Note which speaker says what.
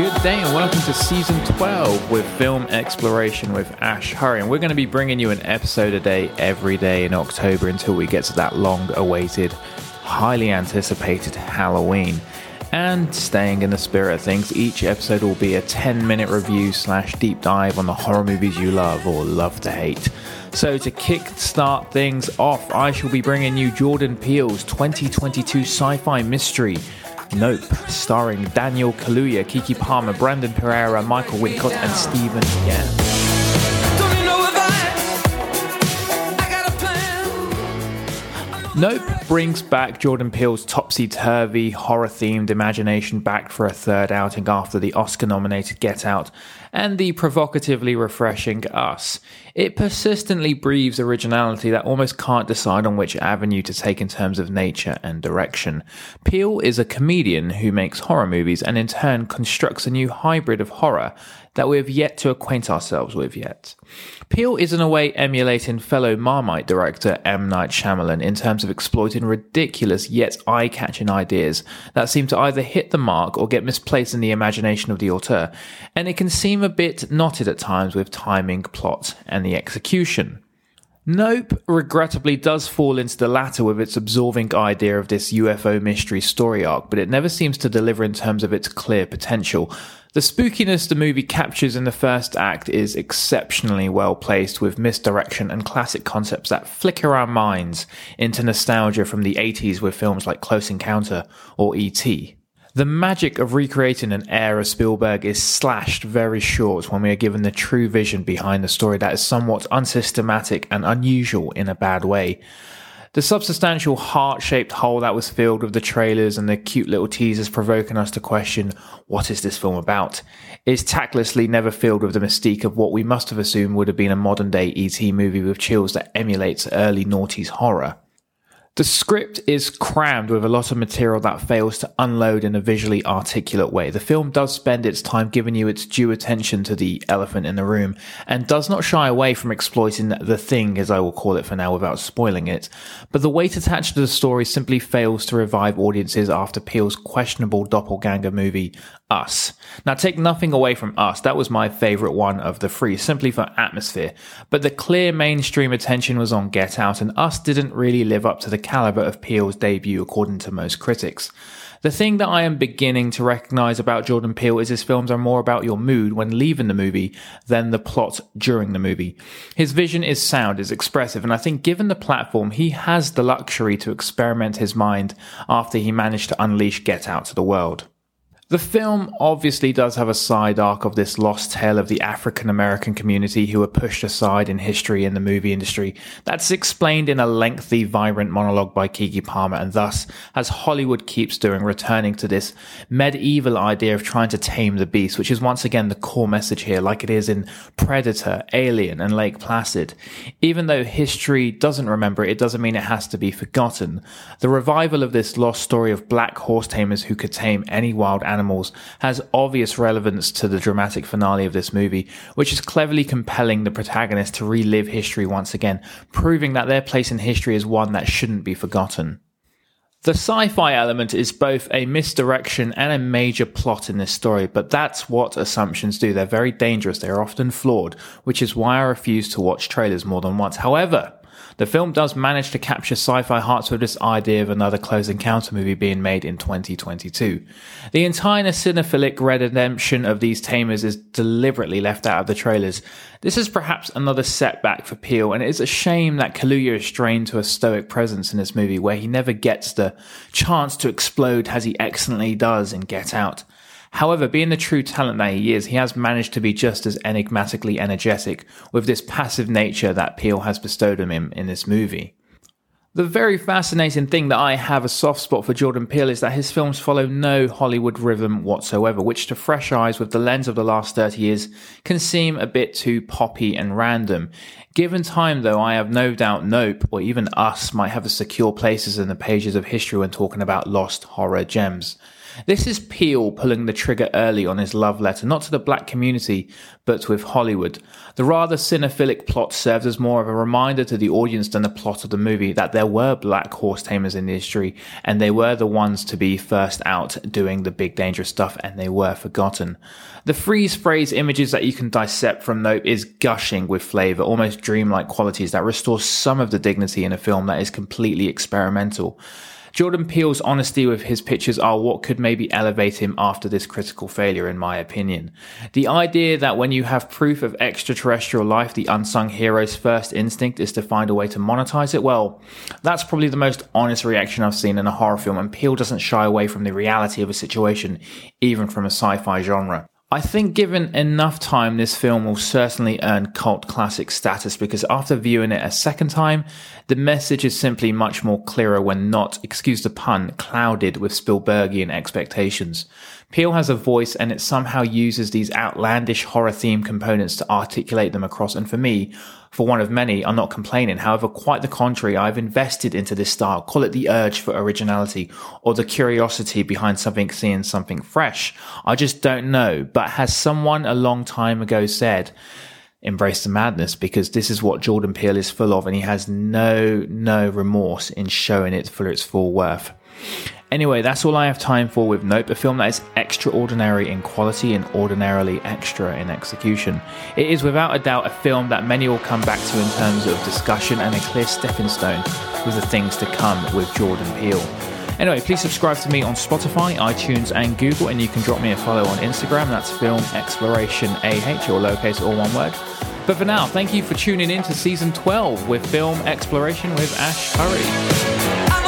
Speaker 1: Good day and welcome to season 12 with film exploration with Ash Hurry. And we're going to be bringing you an episode a day every day in October until we get to that long awaited, highly anticipated Halloween. And staying in the spirit of things, each episode will be a 10 minute review slash deep dive on the horror movies you love or love to hate. So, to kick start things off, I shall be bringing you Jordan Peele's 2022 sci fi mystery. Nope, starring Daniel Kaluuya, Keke Palmer, Brandon Perea, Michael Wincott, and Steven Yeun. Nope brings back Jordan Peele's topsy turvy, horror themed imagination back for a third outing after the Oscar nominated Get Out and the provocatively refreshing Us. It persistently breathes originality that almost can't decide on which avenue to take in terms of nature and direction. Peele is a comedian who makes horror movies and in turn constructs a new hybrid of horror that we have yet to acquaint ourselves with yet. Peele is in a way emulating fellow Marmite director M. Night Shyamalan in terms of exploiting ridiculous yet eye-catching ideas that seem to either hit the mark or get misplaced in the imagination of the auteur, and it can seem a bit knotted at times with timing, plot, and the execution. Nope, regrettably, does fall into the latter with its absorbing idea of this UFO mystery story arc, but it never seems to deliver in terms of its clear potential. The spookiness the movie captures in the first act is exceptionally well placed with misdirection and classic concepts that flicker our minds into nostalgia from the 80s with films like Close Encounter or E.T. The magic of recreating an era Spielberg is slashed very short when we are given the true vision behind the story that is somewhat unsystematic and unusual in a bad way. The substantial heart shaped hole that was filled with the trailers and the cute little teasers provoking us to question what is this film about is tactlessly never filled with the mystique of what we must have assumed would have been a modern day ET movie with chills that emulates early noughties horror. The script is crammed with a lot of material that fails to unload in a visually articulate way. The film does spend its time giving you its due attention to the elephant in the room and does not shy away from exploiting the thing, as I will call it for now without spoiling it. But the weight attached to the story simply fails to revive audiences after Peele's questionable doppelganger movie, Us. Now, take nothing away from Us. That was my favorite one of the three, simply for atmosphere. But the clear mainstream attention was on Get Out, and Us didn't really live up to the caliber of Peele's debut, according to most critics. The thing that I am beginning to recognize about Jordan Peele is his films are more about your mood when leaving the movie than the plot during the movie. His vision is sound, is expressive, and I think given the platform, he has the luxury to experiment his mind after he managed to unleash Get Out to the world. The film obviously does have a side arc of this lost tale of the African American community who were pushed aside in history in the movie industry. That's explained in a lengthy, vibrant monologue by Keke Palmer, and thus, as Hollywood keeps doing, returning to this medieval idea of trying to tame the beast, which is once again the core message here, like it is in Predator, Alien, and Lake Placid. Even though history doesn't remember it, it doesn't mean it has to be forgotten. The revival of this lost story of black horse tamers who could tame any wild animal animals has obvious relevance to the dramatic finale of this movie, which is cleverly compelling the protagonist to relive history once again, proving that their place in history is one that shouldn't be forgotten. The sci fi element is both a misdirection and a major plot in this story, but that's what assumptions do. They're very dangerous, they're often flawed, which is why I refuse to watch trailers more than once. However, the film does manage to capture sci-fi hearts with this idea of another Close Encounter movie being made in 2022. The entire cinephilic redemption of these tamers is deliberately left out of the trailers. This is perhaps another setback for Peele, and it is a shame that Kaluuya is strained to a stoic presence in this movie where he never gets the chance to explode as he excellently does in Get Out. However, being the true talent that he is, he has managed to be just as enigmatically energetic with this passive nature that Peele has bestowed on him in this movie. The very fascinating thing that I have a soft spot for Jordan Peele is that his films follow no Hollywood rhythm whatsoever, which to fresh eyes with the lens of the last 30 years can seem a bit too poppy and random. Given time though, I have no doubt Nope or even Us might have a secure places in the pages of history when talking about lost horror gems. This is Peele pulling the trigger early on his love letter, not to the black community, but with Hollywood. The rather cinephilic plot serves as more of a reminder to the audience than the plot of the movie that there were black horse tamers in the history, and they were the ones to be first out doing the big dangerous stuff, and they were forgotten. The freeze phrase images that you can dissect from Nope is gushing with flavor, almost dreamlike qualities that restore some of the dignity in a film that is completely experimental. Jordan Peele's honesty with his pictures are what could maybe elevate him after this critical failure, in my opinion. The idea that when you have proof of extraterrestrial life, the unsung hero's first instinct is to find a way to monetize it, well, that's probably the most honest reaction I've seen in a horror film, and Peele doesn't shy away from the reality of a situation, even from a sci fi genre. I think given enough time, this film will certainly earn cult classic status because after viewing it a second time, the message is simply much more clearer when not, excuse the pun, clouded with Spielbergian expectations. Peele has a voice and it somehow uses these outlandish horror theme components to articulate them across. And for me, for one of many, I'm not complaining. However, quite the contrary, I've invested into this style. Call it the urge for originality or the curiosity behind something, seeing something fresh. I just don't know. But has someone a long time ago said, embrace the madness because this is what Jordan Peele is full of and he has no, no remorse in showing it for its full worth. Anyway, that's all I have time for with Nope, a film that is extraordinary in quality and ordinarily extra in execution. It is without a doubt a film that many will come back to in terms of discussion and a clear stepping stone with the things to come with Jordan Peele. Anyway, please subscribe to me on Spotify, iTunes, and Google, and you can drop me a follow on Instagram. That's Film Exploration AH, or lowercase, all one word. But for now, thank you for tuning in to season 12 with Film Exploration with Ash Curry.